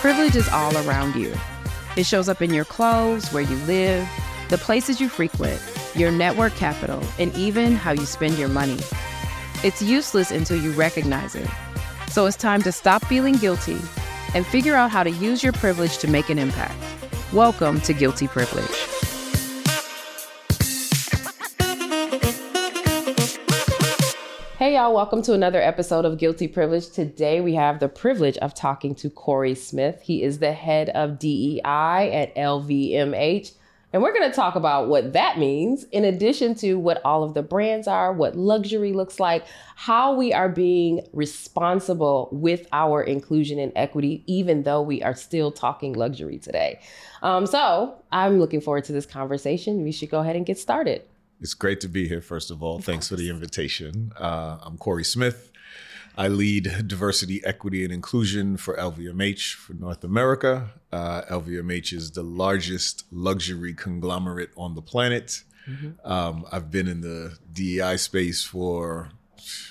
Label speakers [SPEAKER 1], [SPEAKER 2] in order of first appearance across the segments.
[SPEAKER 1] Privilege is all around you. It shows up in your clothes, where you live, the places you frequent, your network capital, and even how you spend your money. It's useless until you recognize it. So it's time to stop feeling guilty and figure out how to use your privilege to make an impact. Welcome to Guilty Privilege. Y'all, welcome to another episode of Guilty Privilege. Today, we have the privilege of talking to Corey Smith. He is the head of DEI at LVMH. And we're going to talk about what that means, in addition to what all of the brands are, what luxury looks like, how we are being responsible with our inclusion and equity, even though we are still talking luxury today. Um, so I'm looking forward to this conversation. We should go ahead and get started.
[SPEAKER 2] It's great to be here, first of all. Of Thanks course. for the invitation. Uh, I'm Corey Smith. I lead diversity, equity, and inclusion for LVMH for North America. Uh, LVMH is the largest luxury conglomerate on the planet. Mm-hmm. Um, I've been in the DEI space for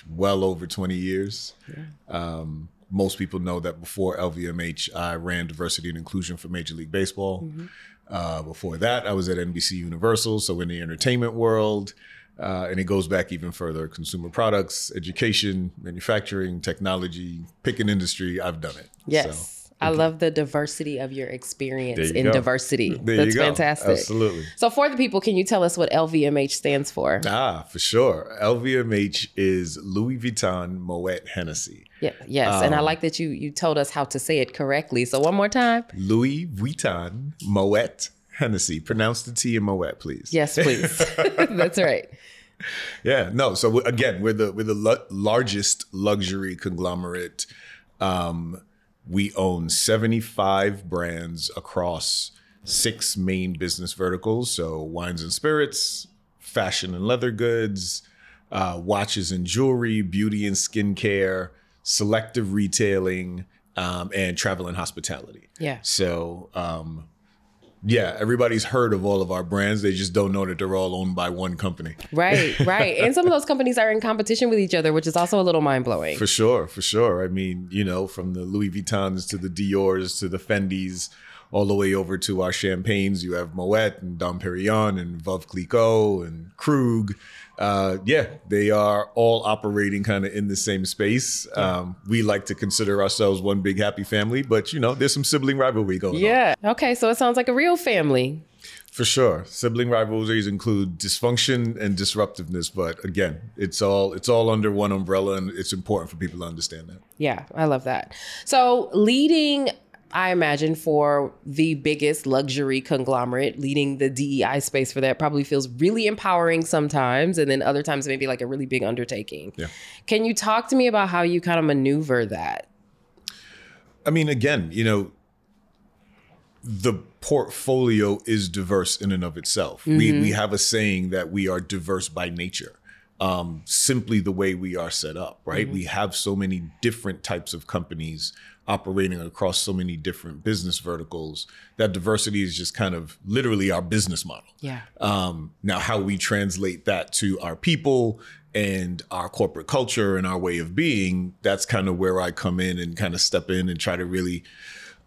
[SPEAKER 2] well over 20 years. Yeah. Um, most people know that before LVMH, I ran diversity and inclusion for Major League Baseball. Mm-hmm. Uh, before that, I was at NBC Universal, so in the entertainment world. Uh, and it goes back even further consumer products, education, manufacturing, technology, pick an industry. I've done it.
[SPEAKER 1] Yes. So. I love the diversity of your experience in go. diversity. There That's fantastic.
[SPEAKER 2] Absolutely.
[SPEAKER 1] So, for the people, can you tell us what LVMH stands for?
[SPEAKER 2] Ah, for sure. LVMH is Louis Vuitton Moet Hennessy.
[SPEAKER 1] Yeah, yes, um, and I um, like that you you told us how to say it correctly. So one more time.
[SPEAKER 2] Louis Vuitton Moet Hennessy. Pronounce the T in Moet, please.
[SPEAKER 1] Yes, please. That's right.
[SPEAKER 2] Yeah, no. So again, we're the we're the largest luxury conglomerate. Um, we own 75 brands across six main business verticals. So wines and spirits, fashion and leather goods, uh, watches and jewelry, beauty and skincare, selective retailing, um, and travel and hospitality.
[SPEAKER 1] Yeah.
[SPEAKER 2] So um, yeah, everybody's heard of all of our brands. They just don't know that they're all owned by one company.
[SPEAKER 1] Right, right. and some of those companies are in competition with each other, which is also a little mind blowing.
[SPEAKER 2] For sure, for sure. I mean, you know, from the Louis Vuittons to the Dior's to the Fendi's, all the way over to our champagnes. You have Moet and Dom Perignon and Veuve Clicquot and Krug uh, yeah, they are all operating kind of in the same space. Um, we like to consider ourselves one big happy family, but you know, there's some sibling rivalry going
[SPEAKER 1] yeah. on. Yeah. Okay. So it sounds like a real family.
[SPEAKER 2] For sure, sibling rivalries include dysfunction and disruptiveness, but again, it's all it's all under one umbrella, and it's important for people to understand that.
[SPEAKER 1] Yeah, I love that. So, leading I imagine for the biggest luxury conglomerate leading the DEI space for that probably feels really empowering sometimes and then other times maybe like a really big undertaking.
[SPEAKER 2] Yeah.
[SPEAKER 1] Can you talk to me about how you kind of maneuver that?
[SPEAKER 2] I mean again, you know, the portfolio is diverse in and of itself. Mm-hmm. We we have a saying that we are diverse by nature. Um, simply the way we are set up, right? Mm-hmm. We have so many different types of companies operating across so many different business verticals that diversity is just kind of literally our business model.
[SPEAKER 1] Yeah.
[SPEAKER 2] Um, now, how we translate that to our people and our corporate culture and our way of being, that's kind of where I come in and kind of step in and try to really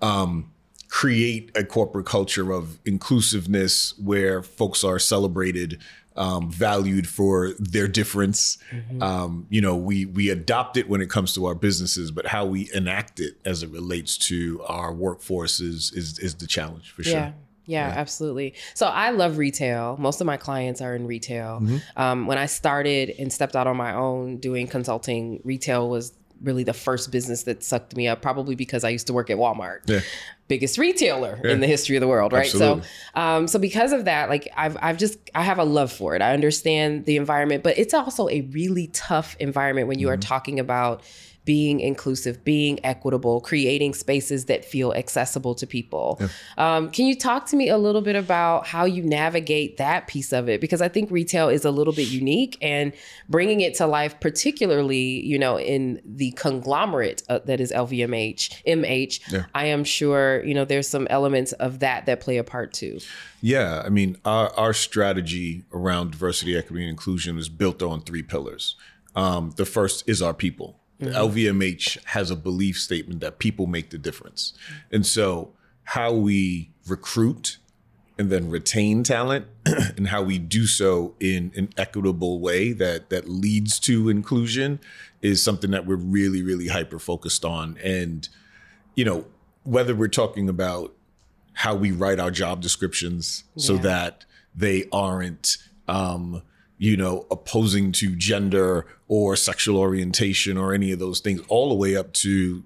[SPEAKER 2] um, create a corporate culture of inclusiveness where folks are celebrated um, valued for their difference. Mm-hmm. Um, you know, we we adopt it when it comes to our businesses, but how we enact it as it relates to our workforces is is, the challenge for sure.
[SPEAKER 1] Yeah. Yeah, yeah, absolutely. So I love retail. Most of my clients are in retail. Mm-hmm. Um, when I started and stepped out on my own doing consulting, retail was really the first business that sucked me up, probably because I used to work at Walmart.
[SPEAKER 2] Yeah.
[SPEAKER 1] Biggest retailer yeah. in the history of the world, right? Absolutely. So, um, so because of that, like I've, I've just, I have a love for it. I understand the environment, but it's also a really tough environment when you mm-hmm. are talking about being inclusive, being equitable, creating spaces that feel accessible to people. Yeah. Um, can you talk to me a little bit about how you navigate that piece of it? Because I think retail is a little bit unique and bringing it to life, particularly, you know, in the conglomerate uh, that is LVMH, MH, yeah. I am sure, you know, there's some elements of that that play a part too.
[SPEAKER 2] Yeah, I mean, our, our strategy around diversity, equity, and inclusion is built on three pillars. Um, the first is our people Mm-hmm. LVMH has a belief statement that people make the difference. And so, how we recruit and then retain talent and how we do so in an equitable way that that leads to inclusion is something that we're really really hyper focused on and you know whether we're talking about how we write our job descriptions yeah. so that they aren't um, you know opposing to gender or sexual orientation or any of those things all the way up to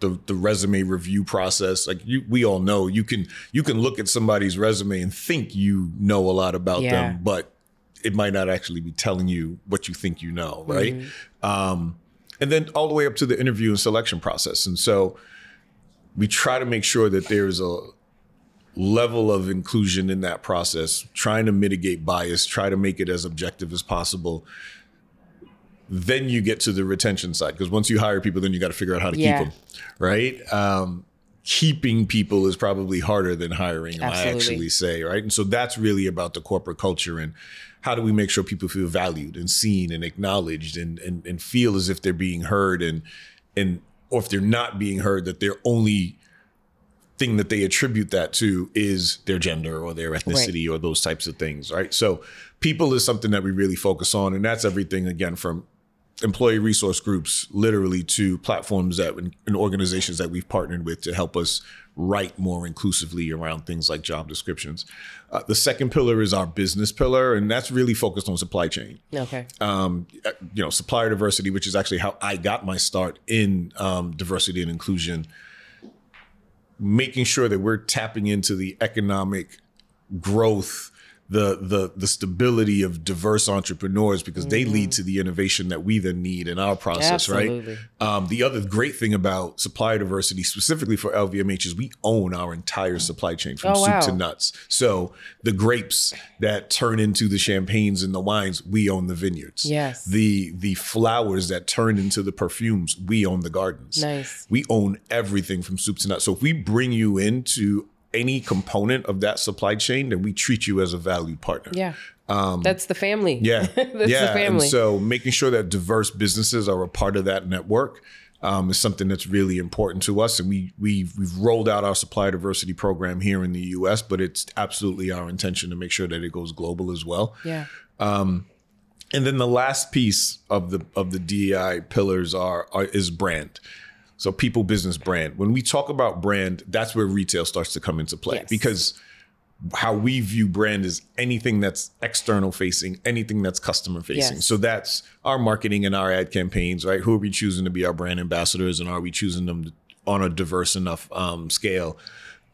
[SPEAKER 2] the, the resume review process like you, we all know you can you can look at somebody's resume and think you know a lot about yeah. them but it might not actually be telling you what you think you know right mm-hmm. um, and then all the way up to the interview and selection process and so we try to make sure that there's a level of inclusion in that process, trying to mitigate bias, try to make it as objective as possible. Then you get to the retention side because once you hire people, then you got to figure out how to yeah. keep them, right? Um, keeping people is probably harder than hiring them, I actually say, right? And so that's really about the corporate culture and how do we make sure people feel valued and seen and acknowledged and and, and feel as if they're being heard and and or if they're not being heard, that they're only thing that they attribute that to is their gender or their ethnicity right. or those types of things, right? So people is something that we really focus on, and that's everything again from employee resource groups literally to platforms that and organizations that we've partnered with to help us write more inclusively around things like job descriptions. Uh, the second pillar is our business pillar, and that's really focused on supply chain.
[SPEAKER 1] Okay.
[SPEAKER 2] Um, uh, you know, supplier diversity, which is actually how I got my start in um, diversity and inclusion making sure that we're tapping into the economic growth the the the stability of diverse entrepreneurs because mm-hmm. they lead to the innovation that we then need in our process, Absolutely. right? Um, the other great thing about supplier diversity, specifically for LVMH, is we own our entire supply chain from oh, soup wow. to nuts. So the grapes that turn into the champagnes and the wines, we own the vineyards.
[SPEAKER 1] Yes.
[SPEAKER 2] The the flowers that turn into the perfumes, we own the gardens.
[SPEAKER 1] Nice.
[SPEAKER 2] We own everything from soup to nuts. So if we bring you into any component of that supply chain, then we treat you as a valued partner.
[SPEAKER 1] Yeah. Um, That's the family.
[SPEAKER 2] Yeah.
[SPEAKER 1] That's
[SPEAKER 2] yeah.
[SPEAKER 1] the family.
[SPEAKER 2] And so making sure that diverse businesses are a part of that network um, is something that's really important to us. And we we we've rolled out our supply diversity program here in the US, but it's absolutely our intention to make sure that it goes global as well.
[SPEAKER 1] Yeah.
[SPEAKER 2] Um, and then the last piece of the of the DEI pillars are, are is brand. So people, business, brand. When we talk about brand, that's where retail starts to come into play yes. because how we view brand is anything that's external facing, anything that's customer facing. Yes. So that's our marketing and our ad campaigns, right? Who are we choosing to be our brand ambassadors, and are we choosing them on a diverse enough um, scale?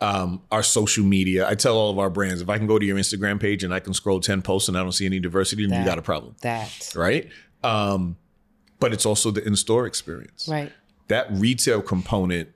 [SPEAKER 2] Um, our social media. I tell all of our brands if I can go to your Instagram page and I can scroll ten posts and I don't see any diversity, then you got a problem.
[SPEAKER 1] That
[SPEAKER 2] right. Um, but it's also the in-store experience.
[SPEAKER 1] Right
[SPEAKER 2] that retail component,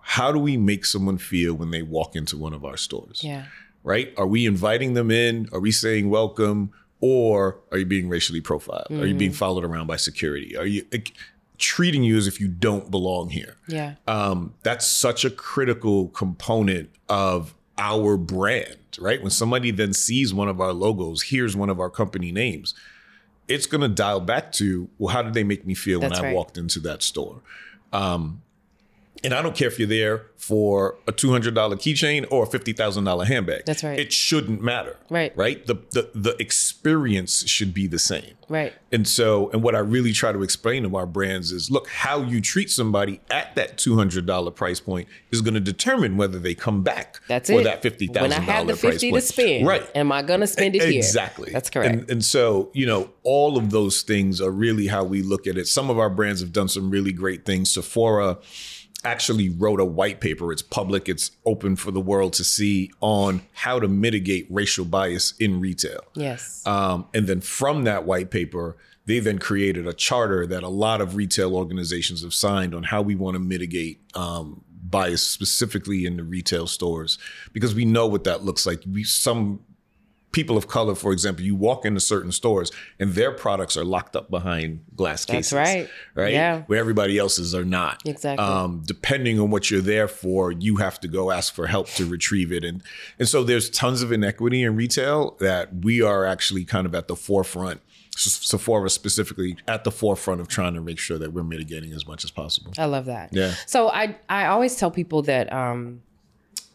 [SPEAKER 2] how do we make someone feel when they walk into one of our stores?
[SPEAKER 1] Yeah.
[SPEAKER 2] Right? Are we inviting them in? Are we saying welcome? Or are you being racially profiled? Mm-hmm. Are you being mm. followed around by security? Are you like, treating you as if you don't belong here?
[SPEAKER 1] Yeah.
[SPEAKER 2] Um, that's such a critical component of our brand, right? When somebody then sees one of our logos, hears one of our company names, it's going to dial back to well how did they make me feel That's when i right. walked into that store um, and I don't care if you're there for a two hundred dollar keychain or a fifty thousand dollar handbag.
[SPEAKER 1] That's right.
[SPEAKER 2] It shouldn't matter.
[SPEAKER 1] Right.
[SPEAKER 2] Right. The, the the experience should be the same.
[SPEAKER 1] Right.
[SPEAKER 2] And so, and what I really try to explain to our brands is, look, how you treat somebody at that two hundred dollar price point is going to determine whether they come back.
[SPEAKER 1] That's
[SPEAKER 2] for
[SPEAKER 1] it.
[SPEAKER 2] that $50,000
[SPEAKER 1] When I have the fifty to spend,
[SPEAKER 2] right?
[SPEAKER 1] Am I going to spend it
[SPEAKER 2] here?
[SPEAKER 1] Exactly. That's correct.
[SPEAKER 2] And, and so, you know, all of those things are really how we look at it. Some of our brands have done some really great things. Sephora actually wrote a white paper. It's public, it's open for the world to see on how to mitigate racial bias in retail.
[SPEAKER 1] Yes.
[SPEAKER 2] Um, and then from that white paper, they then created a charter that a lot of retail organizations have signed on how we want to mitigate um, bias specifically in the retail stores because we know what that looks like. We some people of color, for example, you walk into certain stores and their products are locked up behind glass cases.
[SPEAKER 1] That's right.
[SPEAKER 2] Right?
[SPEAKER 1] Yeah.
[SPEAKER 2] Where everybody else's are not.
[SPEAKER 1] Exactly. Um,
[SPEAKER 2] depending on what you're there for, you have to go ask for help to retrieve it. And and so there's tons of inequity in retail that we are actually kind of at the forefront Sephora specifically at the forefront of trying to make sure that we're mitigating as much as possible.
[SPEAKER 1] I love that.
[SPEAKER 2] Yeah.
[SPEAKER 1] So I I always tell people that um,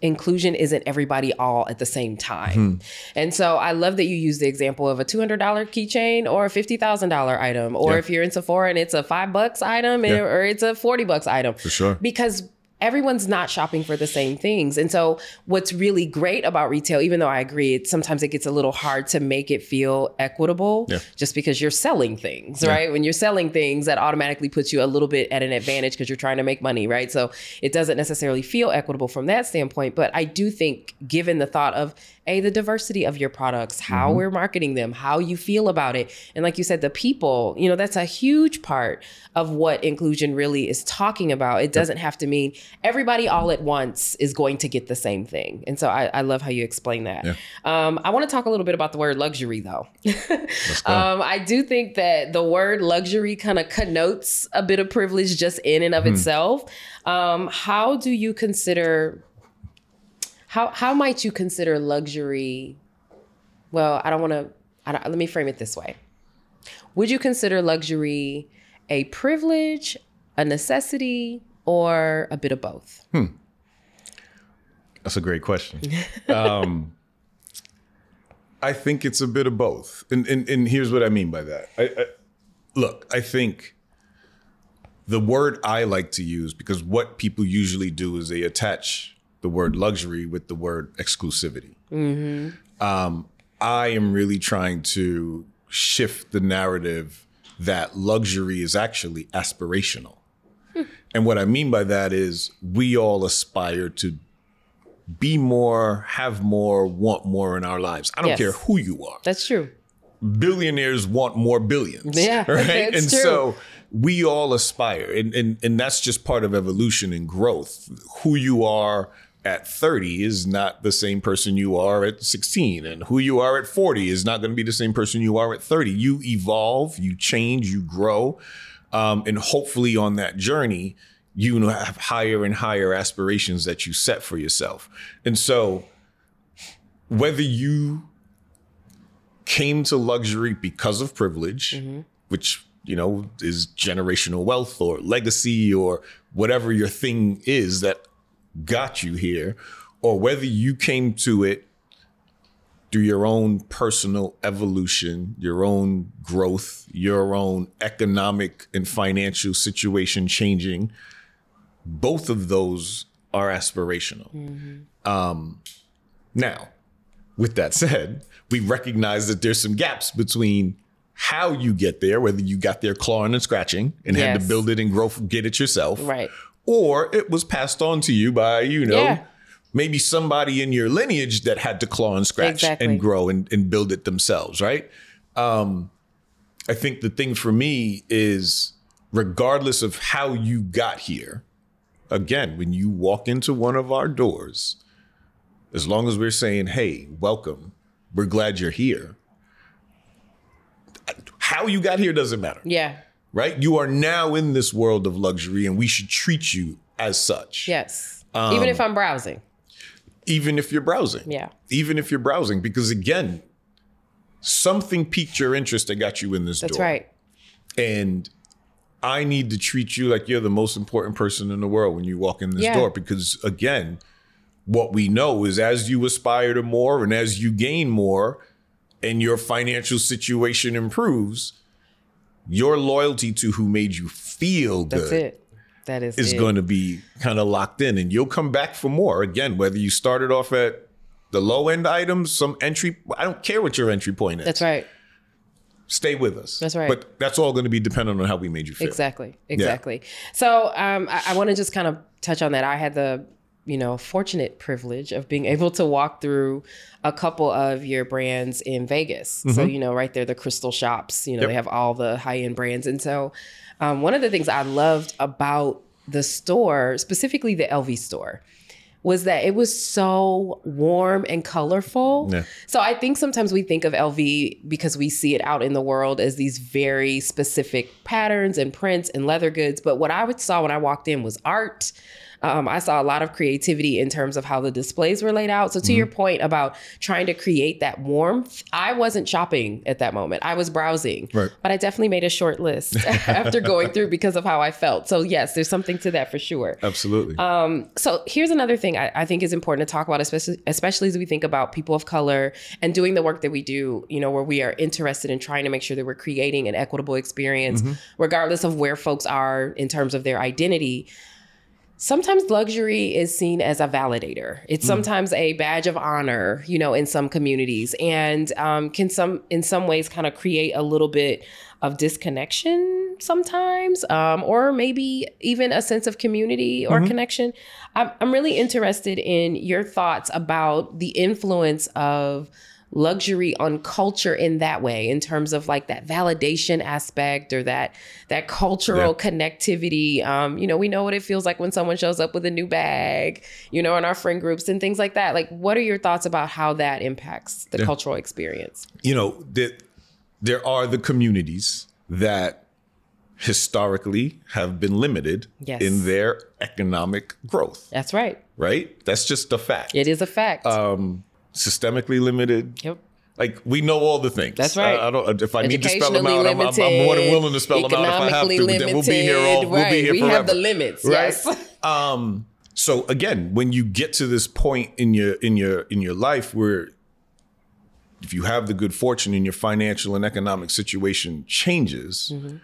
[SPEAKER 1] inclusion isn't everybody all at the same time. Hmm. And so I love that you use the example of a $200 keychain or a $50,000 item or yeah. if you're in Sephora and it's a 5 bucks item yeah. or it's a 40 bucks item.
[SPEAKER 2] For sure.
[SPEAKER 1] Because everyone's not shopping for the same things. And so what's really great about retail, even though I agree, it, sometimes it gets a little hard to make it feel equitable yeah. just because you're selling things, yeah. right? When you're selling things, that automatically puts you a little bit at an advantage because you're trying to make money, right? So it doesn't necessarily feel equitable from that standpoint. But I do think given the thought of, a the diversity of your products how mm-hmm. we're marketing them how you feel about it and like you said the people you know that's a huge part of what inclusion really is talking about it doesn't have to mean everybody all at once is going to get the same thing and so i, I love how you explain that yeah. um, i want to talk a little bit about the word luxury though um, i do think that the word luxury kind of connotes a bit of privilege just in and of hmm. itself um, how do you consider how how might you consider luxury? Well, I don't want to. Let me frame it this way. Would you consider luxury a privilege, a necessity, or a bit of both?
[SPEAKER 2] Hmm. That's a great question. um, I think it's a bit of both, and and, and here's what I mean by that. I, I, look, I think the word I like to use because what people usually do is they attach the word luxury with the word exclusivity. Mm-hmm. Um, I am really trying to shift the narrative that luxury is actually aspirational. And what I mean by that is we all aspire to be more, have more, want more in our lives. I don't yes. care who you are.
[SPEAKER 1] That's true.
[SPEAKER 2] Billionaires want more billions.
[SPEAKER 1] Yeah.
[SPEAKER 2] Right.
[SPEAKER 1] and
[SPEAKER 2] true. so we all aspire. And, and and that's just part of evolution and growth. Who you are, at 30 is not the same person you are at 16 and who you are at 40 is not going to be the same person you are at 30 you evolve you change you grow um, and hopefully on that journey you have higher and higher aspirations that you set for yourself and so whether you came to luxury because of privilege mm-hmm. which you know is generational wealth or legacy or whatever your thing is that got you here, or whether you came to it through your own personal evolution, your own growth, your own economic and financial situation changing, both of those are aspirational. Mm-hmm. Um, now, with that said, we recognize that there's some gaps between how you get there, whether you got there clawing and scratching and yes. had to build it and grow, get it yourself,
[SPEAKER 1] right?
[SPEAKER 2] or it was passed on to you by, you know, yeah. Maybe somebody in your lineage that had to claw and scratch exactly. and grow and, and build it themselves, right? Um, I think the thing for me is regardless of how you got here, again, when you walk into one of our doors, as long as we're saying, hey, welcome, we're glad you're here. How you got here doesn't matter.
[SPEAKER 1] Yeah
[SPEAKER 2] right? You are now in this world of luxury and we should treat you as such.
[SPEAKER 1] Yes. Um, even if I'm browsing.
[SPEAKER 2] Even if you're browsing.
[SPEAKER 1] Yeah.
[SPEAKER 2] Even if you're browsing, because again, something piqued your interest that got you in this
[SPEAKER 1] That's
[SPEAKER 2] door.
[SPEAKER 1] That's right.
[SPEAKER 2] And I need to treat you like you're the most important person in the world when you walk in this yeah. door because again, what we know is as you aspire to more and as you gain more and your financial situation improves, your loyalty to who made you feel good.
[SPEAKER 1] That is
[SPEAKER 2] is
[SPEAKER 1] it.
[SPEAKER 2] going to be kind of locked in, and you'll come back for more. Again, whether you started off at the low end items, some entry. I don't care what your entry point is.
[SPEAKER 1] That's right.
[SPEAKER 2] Stay with us.
[SPEAKER 1] That's right.
[SPEAKER 2] But that's all going to be dependent on how we made you feel.
[SPEAKER 1] Exactly. Exactly. Yeah. So um, I, I want to just kind of touch on that. I had the you know, fortunate privilege of being able to walk through a couple of your brands in Vegas. Mm-hmm. So, you know, right there, the crystal shops, you know, yep. they have all the high end brands. And so, um, one of the things I loved about the store, specifically the LV store, was that it was so warm and colorful. Yeah. So I think sometimes we think of LV because we see it out in the world as these very specific patterns and prints and leather goods. But what I saw when I walked in was art Um, I saw a lot of creativity in terms of how the displays were laid out. So to mm-hmm. your point about trying to create that warmth, I wasn't shopping at that moment. I was browsing, right. but I definitely made a short list after going through because of how I felt. So yes, there's something to that for sure.
[SPEAKER 2] Absolutely.
[SPEAKER 1] Um, so here's another thing I, I think is important to talk about, especially especially as we think about people of color and doing the work that we do. You know, where we are interested in trying to make sure that we're creating an equitable experience, mm-hmm. regardless of where folks are in terms of their identity sometimes luxury is seen as a validator. It's mm. sometimes a badge of honor, you know, in some communities, and um, can some in some ways kind of create a little bit of disconnection sometimes, um, or maybe even a sense of community or mm-hmm. connection. I'm, I'm really interested in your thoughts about the influence of luxury on culture in that way in terms of like that validation aspect or that that cultural yeah. connectivity. Um you know we know what it feels like when someone shows up with a new bag you know in our friend groups and things like that. Like what are your thoughts about how that impacts the yeah. cultural experience?
[SPEAKER 2] You know that there are the communities that historically have been limited yes. in their economic growth.
[SPEAKER 1] That's right.
[SPEAKER 2] Right? That's just a fact.
[SPEAKER 1] It is a fact.
[SPEAKER 2] Um systemically limited.
[SPEAKER 1] Yep.
[SPEAKER 2] Like we know all the things.
[SPEAKER 1] That's right.
[SPEAKER 2] I, I don't. If I need to spell them out, I'm, I'm, I'm, more than willing to spell them out if I have to. Limited, then we'll be here all. We'll be here
[SPEAKER 1] we
[SPEAKER 2] forever.
[SPEAKER 1] We have the limits. Right. Yes.
[SPEAKER 2] um. So again, when you get to this point in your in your in your life where if you have the good fortune and your financial and economic situation changes, mm-hmm.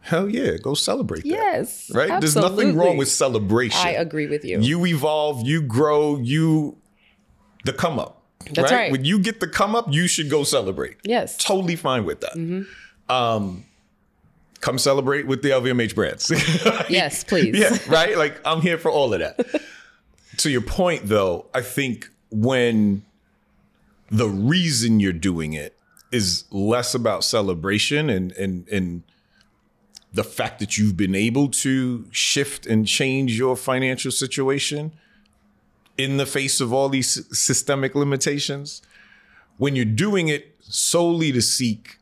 [SPEAKER 2] hell yeah, go celebrate that.
[SPEAKER 1] Yes.
[SPEAKER 2] Right?
[SPEAKER 1] Absolutely.
[SPEAKER 2] There's nothing wrong with celebration. I
[SPEAKER 1] agree with you.
[SPEAKER 2] You evolve, you grow, you the come up.
[SPEAKER 1] That's right? right.
[SPEAKER 2] When you get the come up, you should go celebrate.
[SPEAKER 1] Yes.
[SPEAKER 2] Totally fine with that. Mm-hmm. Um, come celebrate with the LVMH brands.
[SPEAKER 1] yes, please.
[SPEAKER 2] yeah, right? Like I'm here for all of that. to your point though, I think when the reason you're doing it is less about celebration and and and the fact that you've been able to shift and change your financial situation in the face of all these systemic limitations when you're doing it solely to seek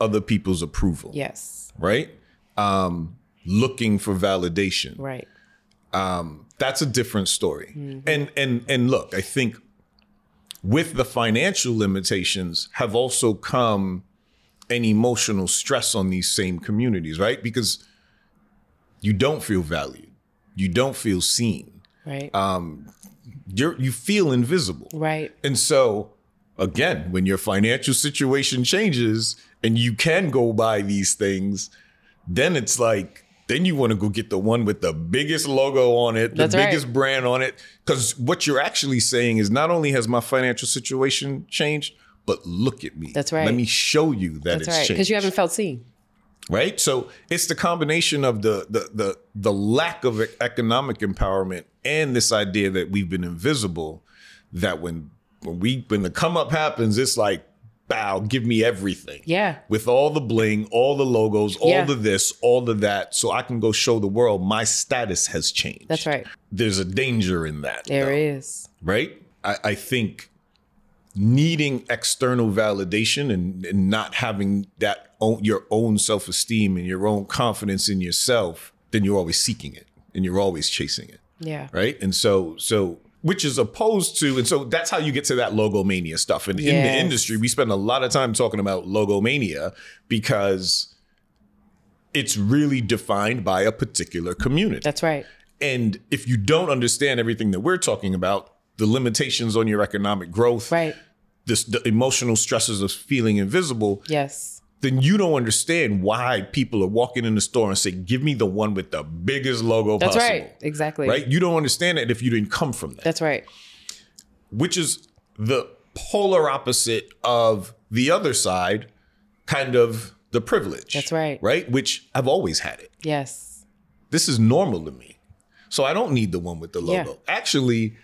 [SPEAKER 2] other people's approval.
[SPEAKER 1] Yes.
[SPEAKER 2] Right? Um, looking for validation.
[SPEAKER 1] Right.
[SPEAKER 2] Um, that's a different story. Mm-hmm. And and and look, I think with the financial limitations have also come an emotional stress on these same communities, right? Because you don't feel valued. You don't feel seen.
[SPEAKER 1] Right.
[SPEAKER 2] Um, you you feel invisible.
[SPEAKER 1] Right.
[SPEAKER 2] And so again, when your financial situation changes and you can go buy these things, then it's like then you want to go get the one with the biggest logo on it, the That's biggest right. brand on it. Because what you're actually saying is not only has my financial situation changed, but look at me.
[SPEAKER 1] That's right.
[SPEAKER 2] Let me show you that
[SPEAKER 1] That's
[SPEAKER 2] it's
[SPEAKER 1] right. Because you haven't felt seen.
[SPEAKER 2] Right. So it's the combination of the the the the lack of economic empowerment and this idea that we've been invisible that when when we when the come up happens it's like bow give me everything
[SPEAKER 1] yeah
[SPEAKER 2] with all the bling all the logos all yeah. the this all the that so i can go show the world my status has changed
[SPEAKER 1] that's right
[SPEAKER 2] there's a danger in that
[SPEAKER 1] There though, is.
[SPEAKER 2] right I, I, think needing external validation and, and not having that own, your own self-esteem and your own confidence in yourself then you're always seeking it and you're always chasing it
[SPEAKER 1] yeah.
[SPEAKER 2] Right. And so, so, which is opposed to, and so that's how you get to that logomania stuff. And yes. in the industry, we spend a lot of time talking about logomania because it's really defined by a particular community.
[SPEAKER 1] That's right.
[SPEAKER 2] And if you don't understand everything that we're talking about, the limitations on your economic growth,
[SPEAKER 1] right?
[SPEAKER 2] This, the emotional stresses of feeling invisible.
[SPEAKER 1] Yes
[SPEAKER 2] then you don't understand why people are walking in the store and say, "Give me the one with the biggest logo
[SPEAKER 1] That's
[SPEAKER 2] possible."
[SPEAKER 1] right. Exactly.
[SPEAKER 2] Right? You don't understand that if you didn't come from that.
[SPEAKER 1] That's right.
[SPEAKER 2] Which is the polar opposite of the other side, kind of the privilege.
[SPEAKER 1] That's right.
[SPEAKER 2] Right? Which I've always had it.
[SPEAKER 1] Yes.
[SPEAKER 2] This is normal to me. So I don't need the one with the logo. Yeah. Actually,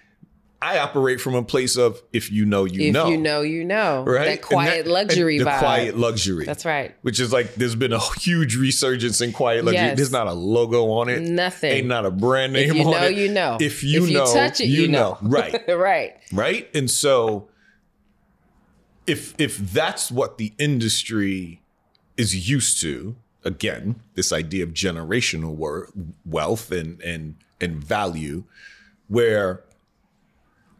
[SPEAKER 2] I operate from a place of if you know, you
[SPEAKER 1] if
[SPEAKER 2] know.
[SPEAKER 1] If you know, you know. Right. That quiet that, luxury
[SPEAKER 2] the
[SPEAKER 1] vibe.
[SPEAKER 2] quiet luxury.
[SPEAKER 1] That's right.
[SPEAKER 2] Which is like there's been a huge resurgence in quiet luxury. Yes. There's not a logo on it.
[SPEAKER 1] Nothing.
[SPEAKER 2] Ain't not a brand name on it.
[SPEAKER 1] if you know,
[SPEAKER 2] it.
[SPEAKER 1] You know.
[SPEAKER 2] If you know.
[SPEAKER 1] if
[SPEAKER 2] know,
[SPEAKER 1] you touch it, you, you know.
[SPEAKER 2] know. Right.
[SPEAKER 1] right.
[SPEAKER 2] Right. And so if if that's what the industry is used to, again this idea of generational worth, wealth and and and value, where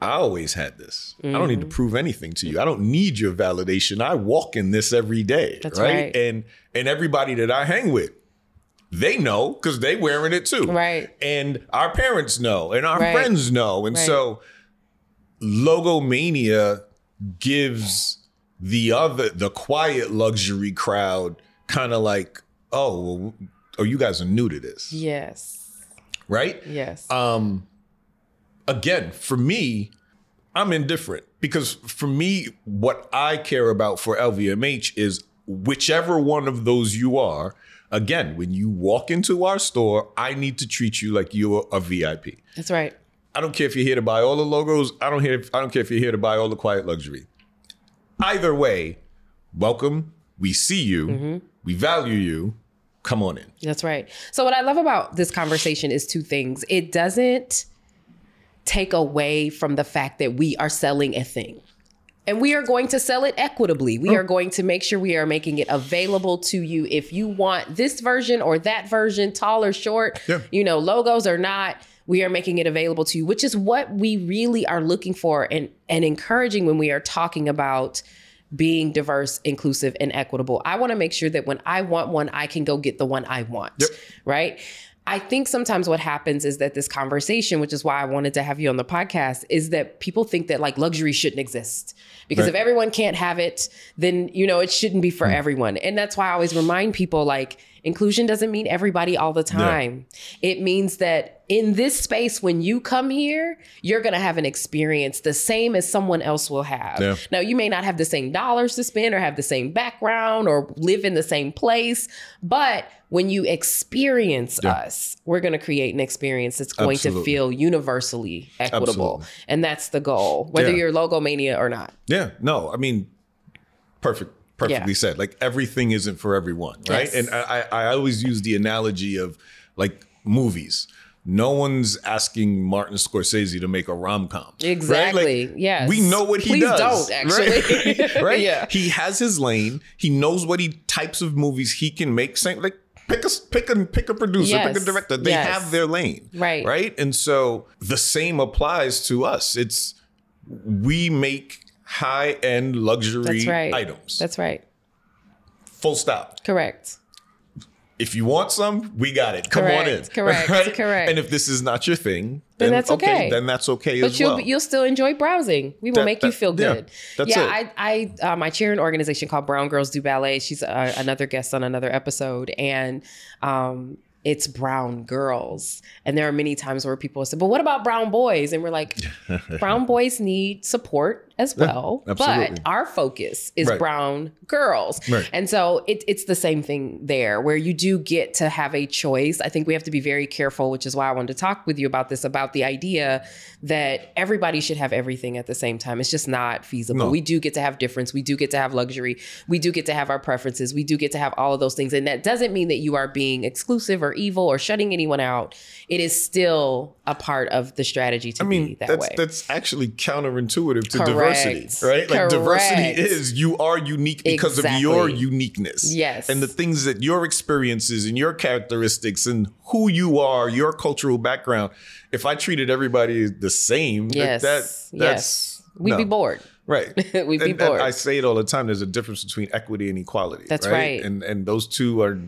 [SPEAKER 2] I always had this. Mm-hmm. I don't need to mm-hmm. prove anything to you. I don't need your validation. I walk in this every day, right? right? And and everybody that I hang with, they know because they wearing it too,
[SPEAKER 1] right?
[SPEAKER 2] And our parents know, and our right. friends know, and right. so logomania gives the other the quiet luxury crowd kind of like, oh, well, oh, you guys are new to this,
[SPEAKER 1] yes,
[SPEAKER 2] right?
[SPEAKER 1] Yes.
[SPEAKER 2] Um, again, for me, I'm indifferent because for me, what I care about for LVMH is whichever one of those you are. Again, when you walk into our store, I need to treat you like you're a VIP.
[SPEAKER 1] That's right.
[SPEAKER 2] I don't care if you're here to buy all the logos. I don't here. I don't care if you're here to buy all the quiet luxury. Either way, welcome. We see you. Mm-hmm. We value you. Come on in.
[SPEAKER 1] That's right. So what I love about this conversation is two things. It doesn't take away from the fact that we are selling a thing. And we are going to sell it equitably. We oh. are going to make sure we are making it available to you. If you want this version or that version, tall or short, yeah. you know, logos or not, we are making it available to you, which is what we really are looking for and, and encouraging when we are talking about being diverse, inclusive, and equitable. I want to make sure that when I want one, I can go get the one I want. Yep. Right. I think sometimes what happens is that this conversation, which is why I wanted to have you on the podcast, is that people think that like luxury shouldn't exist. Because right. if everyone can't have it, then you know it shouldn't be for mm. everyone. And that's why I always remind people like inclusion doesn't mean everybody all the time. Yeah. It means that in this space, when you come here, you're going to have an experience the same as someone else will have. Yeah. Now, you may not have the same dollars to spend or have the same background or live in the same place, but when you experience yeah. us, we're going to create an experience that's going Absolutely. to feel universally equitable. Absolutely. And that's the goal, whether yeah. you're logomania or not.
[SPEAKER 2] Yeah, no, I mean, perfect perfectly yeah. said. Like everything isn't for everyone, right? Yes. And I, I always use the analogy of like movies no one's asking Martin Scorsese to make a rom com.
[SPEAKER 1] Exactly.
[SPEAKER 2] Right?
[SPEAKER 1] Like, yes.
[SPEAKER 2] We know what he
[SPEAKER 1] Please
[SPEAKER 2] does.
[SPEAKER 1] Don't actually.
[SPEAKER 2] Right? right? Yeah. He has his lane. He knows what he types of movies he can make. Same like pick a pick a pick a producer, yes. pick a director. They yes. have their lane.
[SPEAKER 1] Right.
[SPEAKER 2] Right. And so the same applies to us. It's we make high end luxury
[SPEAKER 1] That's right.
[SPEAKER 2] items.
[SPEAKER 1] That's right.
[SPEAKER 2] Full stop.
[SPEAKER 1] Correct
[SPEAKER 2] if you want some, we got it. Come
[SPEAKER 1] correct,
[SPEAKER 2] on in.
[SPEAKER 1] Correct. Right? Correct.
[SPEAKER 2] And if this is not your thing,
[SPEAKER 1] then, then that's okay. okay.
[SPEAKER 2] Then that's okay
[SPEAKER 1] but
[SPEAKER 2] as
[SPEAKER 1] you'll,
[SPEAKER 2] well.
[SPEAKER 1] You'll still enjoy browsing. We will that, make that, you feel good.
[SPEAKER 2] Yeah, that's
[SPEAKER 1] yeah
[SPEAKER 2] it.
[SPEAKER 1] I, I, um, I chair an organization called Brown Girls Do Ballet. She's uh, another guest on another episode, and um, it's brown girls. And there are many times where people say, but what about brown boys? And we're like, brown boys need support as well. Yeah, but our focus is right. brown girls. Right. And so it, it's the same thing there where you do get to have a choice. I think we have to be very careful, which is why I wanted to talk with you about this about the idea that everybody should have everything at the same time. It's just not feasible. No. We do get to have difference. We do get to have luxury. We do get to have our preferences. We do get to have all of those things. And that doesn't mean that you are being exclusive or evil or shutting anyone out. It is still a part of the strategy to I mean, be that
[SPEAKER 2] that's,
[SPEAKER 1] way.
[SPEAKER 2] That's actually counterintuitive to Correct diversity, right? Like diversity is you are unique because exactly. of your uniqueness.
[SPEAKER 1] Yes.
[SPEAKER 2] And the things that your experiences and your characteristics and who you are, your cultural background. If I treated everybody the same,
[SPEAKER 1] yes.
[SPEAKER 2] that, that's
[SPEAKER 1] yes. we'd no. be bored.
[SPEAKER 2] Right.
[SPEAKER 1] We'd be bored.
[SPEAKER 2] I say it all the time. There's a difference between equity and equality.
[SPEAKER 1] That's
[SPEAKER 2] right.
[SPEAKER 1] right.
[SPEAKER 2] And and those two are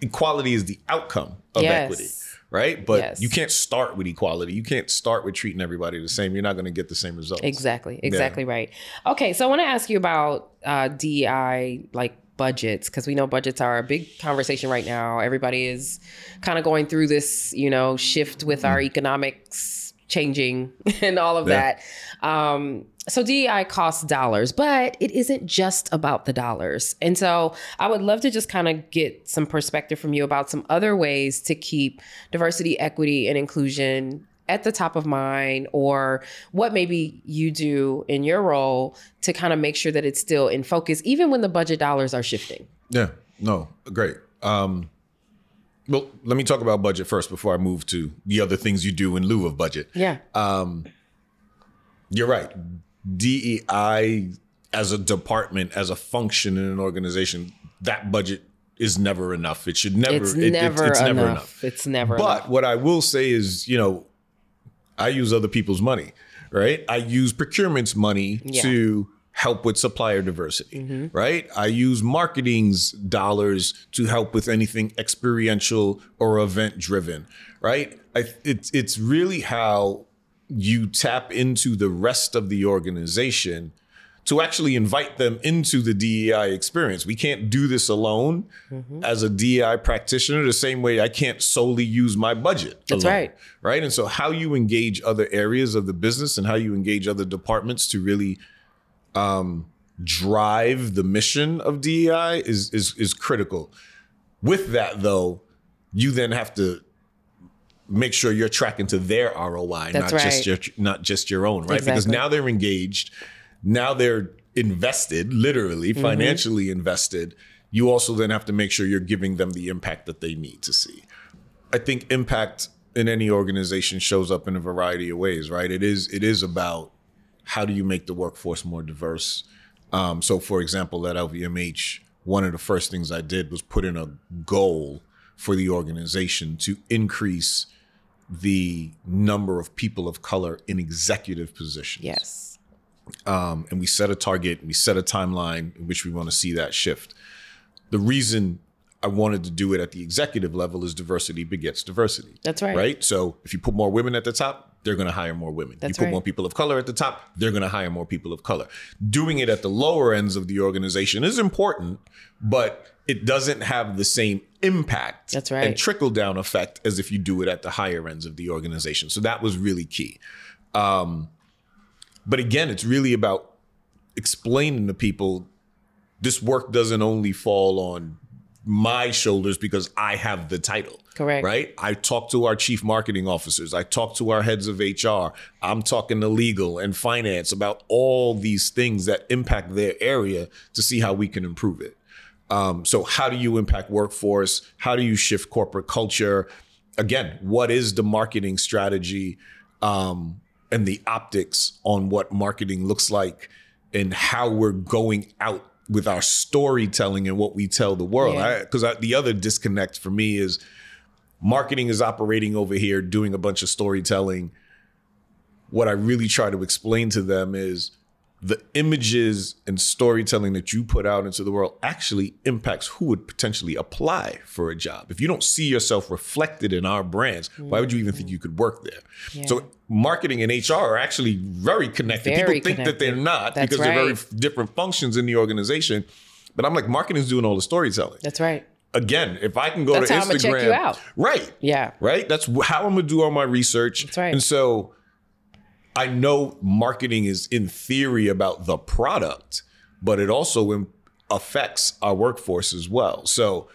[SPEAKER 2] equality is the outcome of yes. equity right? But yes. you can't start with equality. You can't start with treating everybody the same. You're not going to get the same results.
[SPEAKER 1] Exactly. Exactly yeah. right. Okay, so I want to ask you about uh, DEI, like budgets, because we know budgets are a big conversation right now. Everybody is kind of going through this, you know, shift with mm. our economics changing and all of yeah. that. Um, so DEI costs dollars, but it isn't just about the dollars. And so I would love to just kind of get some perspective from you about some other ways to keep diversity, equity, and inclusion at the top of mind or what maybe you do in your role to kind of make sure that it's still in focus even when the budget dollars are shifting.
[SPEAKER 2] Yeah. No, great. Um well, let me talk about budget first before I move to the other things you do in lieu of budget.
[SPEAKER 1] Yeah.
[SPEAKER 2] Um, you're right. DEI as a department, as a function in an organization, that budget is never enough. It should never.
[SPEAKER 1] It's
[SPEAKER 2] it,
[SPEAKER 1] never,
[SPEAKER 2] it, it's
[SPEAKER 1] enough.
[SPEAKER 2] never enough.
[SPEAKER 1] It's never.
[SPEAKER 2] But
[SPEAKER 1] enough.
[SPEAKER 2] what I will say is, you know, I use other people's money, right? I use procurement's money
[SPEAKER 1] Yeah.
[SPEAKER 2] to help with supplier diversity,
[SPEAKER 1] Mm-hmm.
[SPEAKER 2] right? I use marketing's dollars to help with anything experiential or event driven, right? I, it's it's really how you tap into the rest of the organization to actually invite them into the DEI experience. We can't do this alone
[SPEAKER 1] Mm-hmm.
[SPEAKER 2] as a DEI practitioner, the same way I can't solely use my budget.
[SPEAKER 1] That's
[SPEAKER 2] alone,
[SPEAKER 1] right.
[SPEAKER 2] Right. And so, how you engage other areas of the business and how you engage other departments to really um, drive the mission of DEI is, is, is critical. With that, though, you then have to make sure you're tracking to their ROI,
[SPEAKER 1] That's
[SPEAKER 2] not just your not just your own, right? Because now they're engaged, now they're invested, literally
[SPEAKER 1] Mm-hmm.
[SPEAKER 2] financially invested. You also then have to make sure you're giving them the impact that they need to see. I think impact in any organization shows up in a variety of ways, right? It is it is about how do you make the workforce more diverse. Um, so, for example, at LVMH, one of the first things I did was put in a goal for the organization to increase the number of people of color in executive positions.
[SPEAKER 1] yes,
[SPEAKER 2] Um, and we set a target, we set a timeline in which we want to see that shift. The reason I wanted to do it at the executive level is diversity begets diversity.
[SPEAKER 1] That's right.
[SPEAKER 2] Right. So if you put more women at the top, they're going to hire more women.
[SPEAKER 1] That's
[SPEAKER 2] you put
[SPEAKER 1] right.
[SPEAKER 2] more people of color at the top, they're going to hire more people of color. Doing it at the lower ends of the organization is important, but it doesn't have the same impact
[SPEAKER 1] That's right.
[SPEAKER 2] and trickle down effect as if you do it at the higher ends of the organization. So that was really key. Um, but again, it's really about explaining to people this work doesn't only fall on my shoulders because I have the title.
[SPEAKER 1] Correct.
[SPEAKER 2] Right? I talk to our chief marketing officers, I talk to our heads of HR, I'm talking to legal and finance about all these things that impact their area to see how we can improve it. Um, so, how do you impact workforce? How do you shift corporate culture? Again, what is the marketing strategy um, and the optics on what marketing looks like and how we're going out with our storytelling and what we tell the world?
[SPEAKER 1] Yeah.
[SPEAKER 2] Because the other disconnect for me is marketing is operating over here, doing a bunch of storytelling. What I really try to explain to them is the images and storytelling that you put out into the world actually impacts who would potentially apply for a job. If you don't see yourself reflected in our brands, why would you even think you could work there? So marketing and HR are actually very connected.
[SPEAKER 1] Very
[SPEAKER 2] People think that they're not
[SPEAKER 1] That's
[SPEAKER 2] because they're very different functions in the organization. But I'm like, marketing's doing all the storytelling.
[SPEAKER 1] that's right.
[SPEAKER 2] Again, if I can go
[SPEAKER 1] That's
[SPEAKER 2] to Instagram,
[SPEAKER 1] I'ma check you out.
[SPEAKER 2] right?
[SPEAKER 1] Yeah.
[SPEAKER 2] right? That's how I'm gonna do all my research.
[SPEAKER 1] That's right.
[SPEAKER 2] And so I know marketing is in theory about the product, but it also affects our workforce as well. So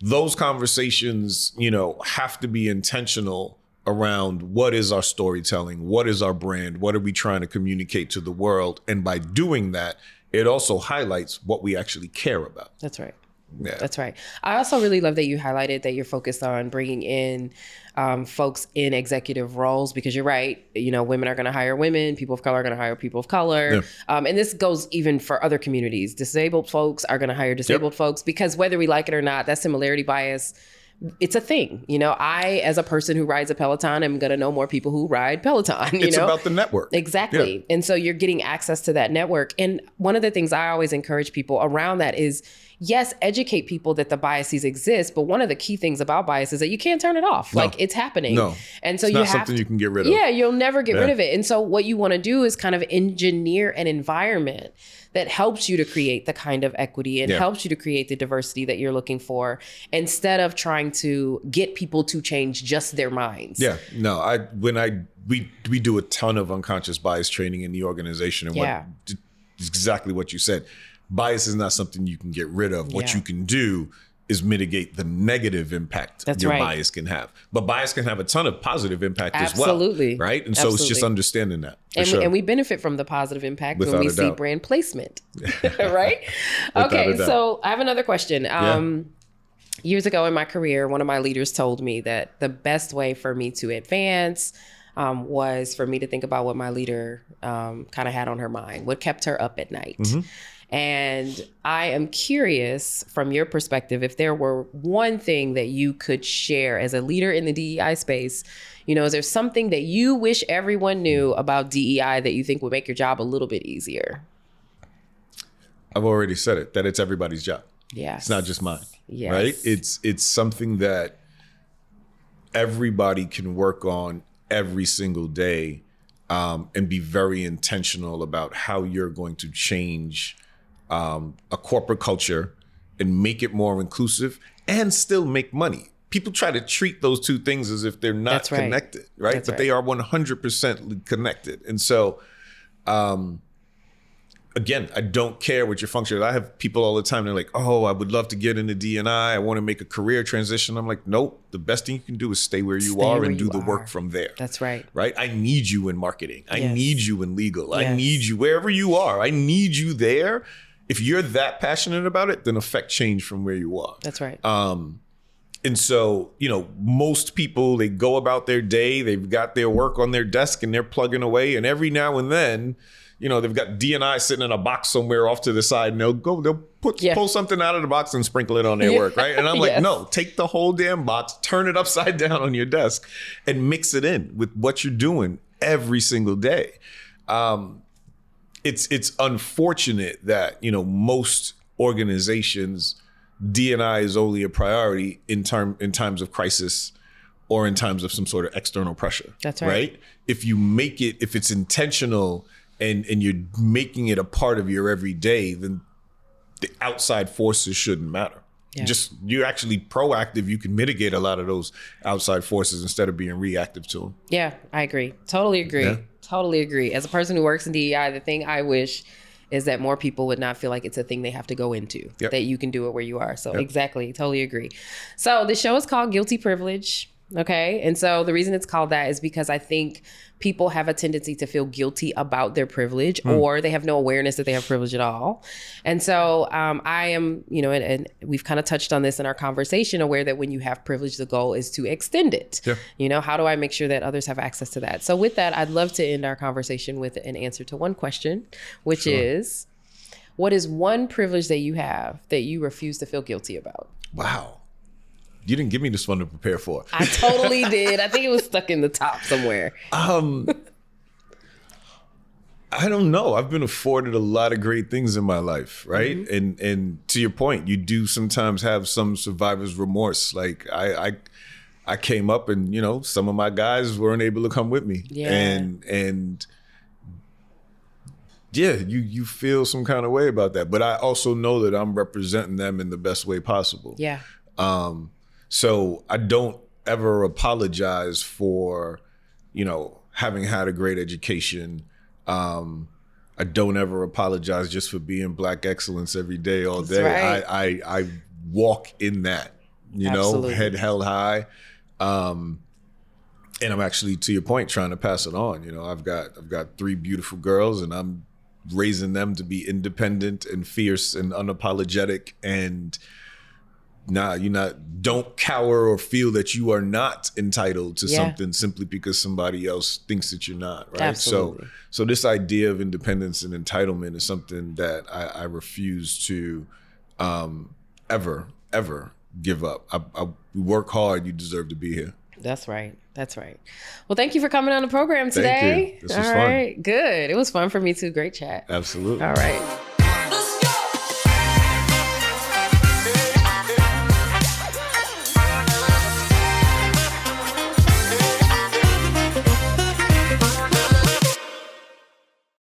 [SPEAKER 2] those conversations, you know, have to be intentional around what is our storytelling, what is our brand, what are we trying to communicate to the world, and by doing that, it also highlights what we actually care about.
[SPEAKER 1] That's right.
[SPEAKER 2] Yeah.
[SPEAKER 1] That's right. I also really love that you highlighted that you're focused on bringing in um, folks in executive roles because you're right. You know, women are going to hire women, people of color are going to hire people of color. Um, and this goes even for other communities. Disabled folks are going to hire disabled folks because whether we like it or not, that similarity bias. It's a thing, you know. I, as a person who rides a Peloton, am gonna know more people who ride Peloton. You
[SPEAKER 2] it's
[SPEAKER 1] know,
[SPEAKER 2] about the network.
[SPEAKER 1] Exactly. And so you're getting access to that network. And one of the things I always encourage people around that is yes, educate people that the biases exist. But one of the key things about bias is that you can't turn it off. Like it's happening.
[SPEAKER 2] No.
[SPEAKER 1] And so
[SPEAKER 2] It's
[SPEAKER 1] you
[SPEAKER 2] not
[SPEAKER 1] have
[SPEAKER 2] something
[SPEAKER 1] to,
[SPEAKER 2] you can get rid of.
[SPEAKER 1] Yeah, you'll never get rid of it. And so what you want to do is kind of engineer an environment that helps you to create the kind of equity and
[SPEAKER 2] Yeah.
[SPEAKER 1] helps you to create the diversity that you're looking for instead of trying to get people to change just their minds.
[SPEAKER 2] Yeah, no, I when I we we do a ton of unconscious bias training in the organization, and
[SPEAKER 1] Yeah.
[SPEAKER 2] what exactly what you said. Bias is not something you can get rid of. What
[SPEAKER 1] Yeah.
[SPEAKER 2] you can do is mitigate the negative impact
[SPEAKER 1] That's
[SPEAKER 2] your
[SPEAKER 1] right.
[SPEAKER 2] bias can have. But bias can have a ton of positive impact
[SPEAKER 1] Absolutely.
[SPEAKER 2] as well, Absolutely. right? And so it's just understanding that.
[SPEAKER 1] And,
[SPEAKER 2] sure.
[SPEAKER 1] we, and we benefit from the positive impact when we see brand placement right okay so i have another question um, years ago in my career one of my leaders told me that the best way for me to advance um, was for me to think about what my leader um, kind of had on her mind what kept her up at night
[SPEAKER 2] Mm-hmm.
[SPEAKER 1] And I am curious from your perspective if there were one thing that you could share as a leader in the DEI space. You know, is there something that you wish everyone knew about DEI that you think would make your job a little bit easier?
[SPEAKER 2] I've already said it that it's everybody's job.
[SPEAKER 1] Yeah.
[SPEAKER 2] It's not just mine. Yes. Right? It's it's something that everybody can work on every single day um, and be very intentional about how you're going to change um, a corporate culture and make it more inclusive and still make money. People try to treat those two things as if they're not right. connected, right? That's but right. they are 100% connected. And so, um, again, I don't care what your function is. I have people all the time. They're like, "Oh, I would love to get into DNI. I want to make a career transition." I'm like, "Nope. The best thing you can do is stay where you stay are and do the are. work from there."
[SPEAKER 1] That's right.
[SPEAKER 2] Right. I need you in marketing. I yes. need you in legal. Yes. I need you wherever you are. I need you there. If you're that passionate about it, then affect change from where you are.
[SPEAKER 1] That's right.
[SPEAKER 2] Um, and so, you know, most people they go about their day. They've got their work on their desk and they're plugging away. And every now and then you know, they've got DNI sitting in a box somewhere off to the side and they'll go, they'll put, yeah. pull something out of the box and sprinkle it on their yeah. work, right? And I'm like, yes. no, take the whole damn box, turn it upside down on your desk and mix it in with what you're doing every single day. Um, it's, it's unfortunate that, you know, most organizations, DNI is only a priority in term, in times of crisis or in times of some sort of external pressure.
[SPEAKER 1] That's right.
[SPEAKER 2] Right. If you make it, if it's intentional, and and you're making it a part of your everyday, then the outside forces shouldn't matter. Yeah. Just you're actually proactive. You can mitigate a lot of those outside forces instead of being reactive to them.
[SPEAKER 1] Yeah, I agree. Totally agree. Yeah. Totally agree. As a person who works in DEI, the thing I wish is that more people would not feel like it's a thing they have to go into. Yep. That you can do it where you are. So yep. exactly, totally agree. So the show is called Guilty Privilege. Okay. And so the reason it's called that is because I think people have a tendency to feel guilty about their privilege mm. or they have no awareness that they have privilege at all. And so um, I am, you know, and, and we've kind of touched on this in our conversation, aware that when you have privilege, the goal is to extend it. Yeah. You know, how do I make sure that others have access to that? So with that, I'd love to end our conversation with an answer to one question, which sure. is what is one privilege that you have that you refuse to feel guilty about?
[SPEAKER 2] Wow you didn't give me this one to prepare for.
[SPEAKER 1] I totally did. I think it was stuck in the top somewhere.
[SPEAKER 2] Um, I don't know. I've been afforded a lot of great things in my life, right? Mm-hmm. And and to your point, you do sometimes have some survivor's remorse. Like I, I I came up and you know some of my guys weren't able to come with me, yeah. and and yeah, you you feel some kind of way about that. But I also know that I'm representing them in the best way possible.
[SPEAKER 1] Yeah.
[SPEAKER 2] Um, so I don't ever apologize for, you know, having had a great education. Um, I don't ever apologize just for being black excellence every day, all day. Right. I, I, I walk in that, you Absolutely. know, head held high. Um, and I'm actually, to your point, trying to pass it on. You know, I've got I've got three beautiful girls, and I'm raising them to be independent and fierce and unapologetic and nah, you're not, don't cower or feel that you are not entitled to yeah. something simply because somebody else thinks that you're not, right? Absolutely. So, so this idea of independence and entitlement is something that I, I refuse to um, ever, ever give up. I, I work hard. You deserve to be here.
[SPEAKER 1] That's right. That's right. Well, thank you for coming on the program today.
[SPEAKER 2] Thank you. This was All
[SPEAKER 1] right. fun. Good. It was fun for me too. Great chat.
[SPEAKER 2] Absolutely.
[SPEAKER 1] All right.